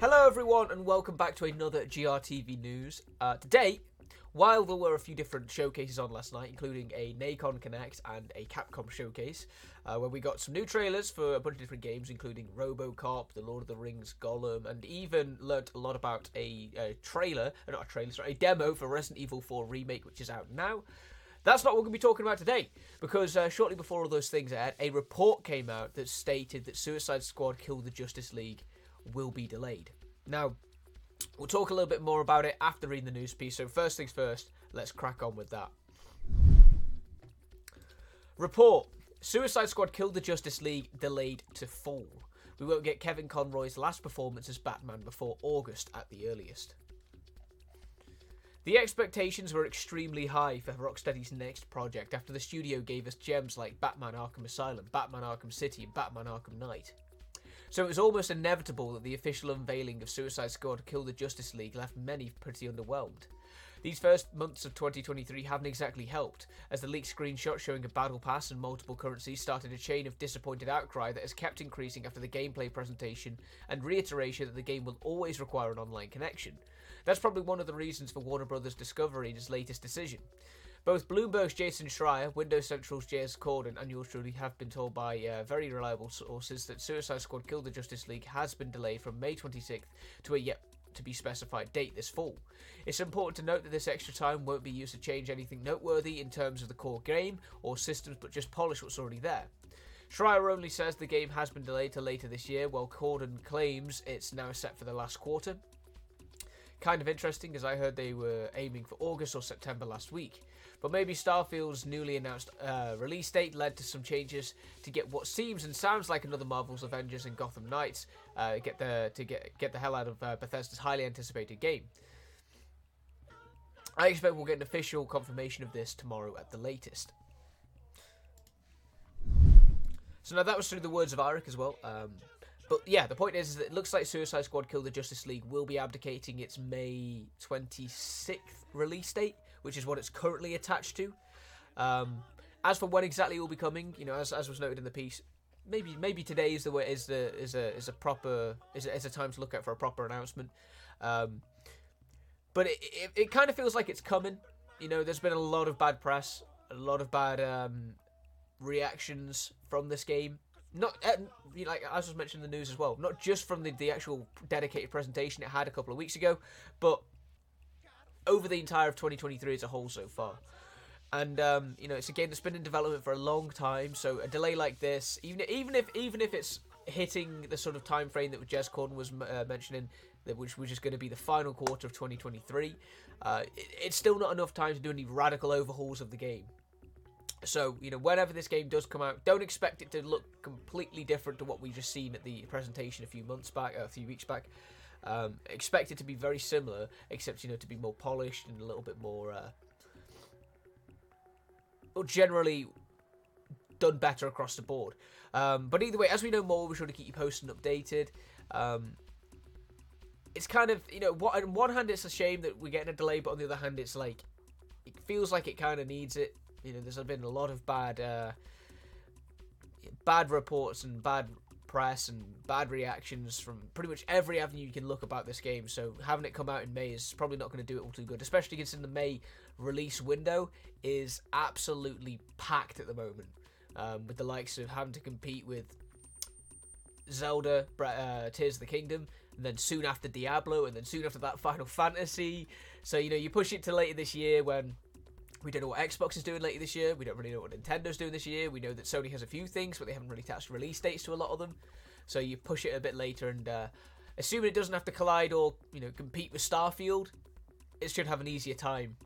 Hello, everyone, and welcome back to another GRTV news. Uh, today, while there were a few different showcases on last night, including a Nacon Connect and a Capcom showcase, uh, where we got some new trailers for a bunch of different games, including RoboCop, The Lord of the Rings, Gollum, and even learnt a lot about a, a trailer, uh, not a trailer, sorry, a demo for Resident Evil 4 Remake, which is out now. That's not what we're going to be talking about today, because uh, shortly before all those things aired, a report came out that stated that Suicide Squad Kill the Justice League will be delayed. Now, we'll talk a little bit more about it after reading the news piece. So, first things first, let's crack on with that. Report Suicide Squad Kill the Justice League delayed to fall. We won't get Kevin Conroy's last performance as Batman before August at the earliest. The expectations were extremely high for Rocksteady's next project after the studio gave us gems like Batman Arkham Asylum, Batman Arkham City, and Batman Arkham Knight. So it was almost inevitable that the official unveiling of Suicide Squad Kill the Justice League left many pretty underwhelmed. These first months of 2023 haven't exactly helped, as the leaked screenshot showing a battle pass and multiple currencies started a chain of disappointed outcry that has kept increasing after the gameplay presentation and reiteration that the game will always require an online connection. That's probably one of the reasons for Warner Bros. Discovery in its latest decision. Both Bloomberg's Jason Schreier, Windows Central's Jez Corden, and yours truly have been told by uh, very reliable sources that Suicide Squad Kill the Justice League has been delayed from May 26th to a yet to be specified date this fall. It's important to note that this extra time won't be used to change anything noteworthy in terms of the core game or systems, but just polish what's already there. Schreier only says the game has been delayed to later this year, while Corden claims it's now set for the last quarter. Kind of interesting, as I heard they were aiming for August or September last week. But maybe Starfield's newly announced uh, release date led to some changes to get what seems and sounds like another Marvel's Avengers and Gotham Knights uh, get the to get get the hell out of uh, Bethesda's highly anticipated game. I expect we'll get an official confirmation of this tomorrow at the latest. So now that was through the words of Eric as well. Um, but yeah, the point is, is that it looks like Suicide Squad Kill the Justice League will be abdicating its May 26th release date which is what it's currently attached to. Um, as for when exactly it will be coming, you know, as, as was noted in the piece, maybe maybe today is the way is the is a is a proper is a, is a time to look at for a proper announcement. Um, but it, it, it kind of feels like it's coming. You know, there's been a lot of bad press, a lot of bad um, reactions from this game. Not uh, like as was mentioned in the news as well. Not just from the, the actual dedicated presentation it had a couple of weeks ago, but over the entire of 2023 as a whole so far. And um, you know, it's a game that's been in development for a long time, so a delay like this, even even if even if it's hitting the sort of time frame that Jez Corden was uh, mentioning, which was just going to be the final quarter of 2023, uh, it, it's still not enough time to do any radical overhauls of the game. So, you know, whenever this game does come out, don't expect it to look completely different to what we just seen at the presentation a few months back, a few weeks back. Um, expect it to be very similar, except you know to be more polished and a little bit more, uh, or generally done better across the board. Um, but either way, as we know more, we're sure to keep you posted and updated. Um, it's kind of you know, what, on one hand, it's a shame that we're getting a delay, but on the other hand, it's like it feels like it kind of needs it. You know, there's been a lot of bad, uh, bad reports and bad press and bad reactions from pretty much every avenue you can look about this game. So having it come out in May is probably not going to do it all too good, especially considering the May release window is absolutely packed at the moment. Um, with the likes of having to compete with Zelda, uh, Tears of the Kingdom, and then soon after Diablo, and then soon after that Final Fantasy. So you know you push it to later this year when we don't know what Xbox is doing later this year. We don't really know what Nintendo's doing this year. We know that Sony has a few things, but they haven't really attached release dates to a lot of them. So you push it a bit later, and uh, assuming it doesn't have to collide or you know compete with Starfield, it should have an easier time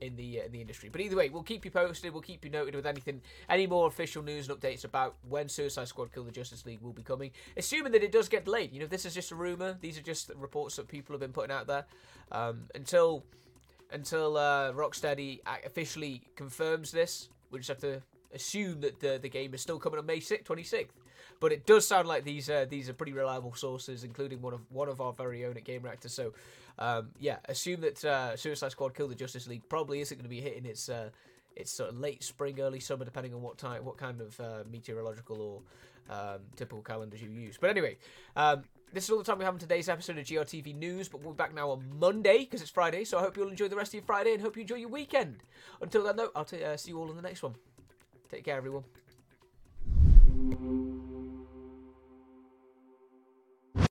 in the uh, in the industry. But either way, we'll keep you posted. We'll keep you noted with anything, any more official news and updates about when Suicide Squad Kill the Justice League will be coming. Assuming that it does get delayed. You know, this is just a rumor. These are just reports that people have been putting out there. Um, until until uh, Rocksteady officially confirms this. We just have to assume that the, the game is still coming on May 6th, 26th. But it does sound like these uh, these are pretty reliable sources, including one of one of our very own at Gamereactor. So, um, yeah, assume that uh, Suicide Squad Kill the Justice League probably isn't going to be hitting its uh, it's sort of late spring, early summer, depending on what time, what kind of uh, meteorological or um, typical calendars you use. But anyway, um, this is all the time we have in today's episode of GRTV News, but we'll be back now on Monday because it's Friday. So I hope you'll enjoy the rest of your Friday and hope you enjoy your weekend. Until then, though, I'll t- uh, see you all in the next one. Take care, everyone.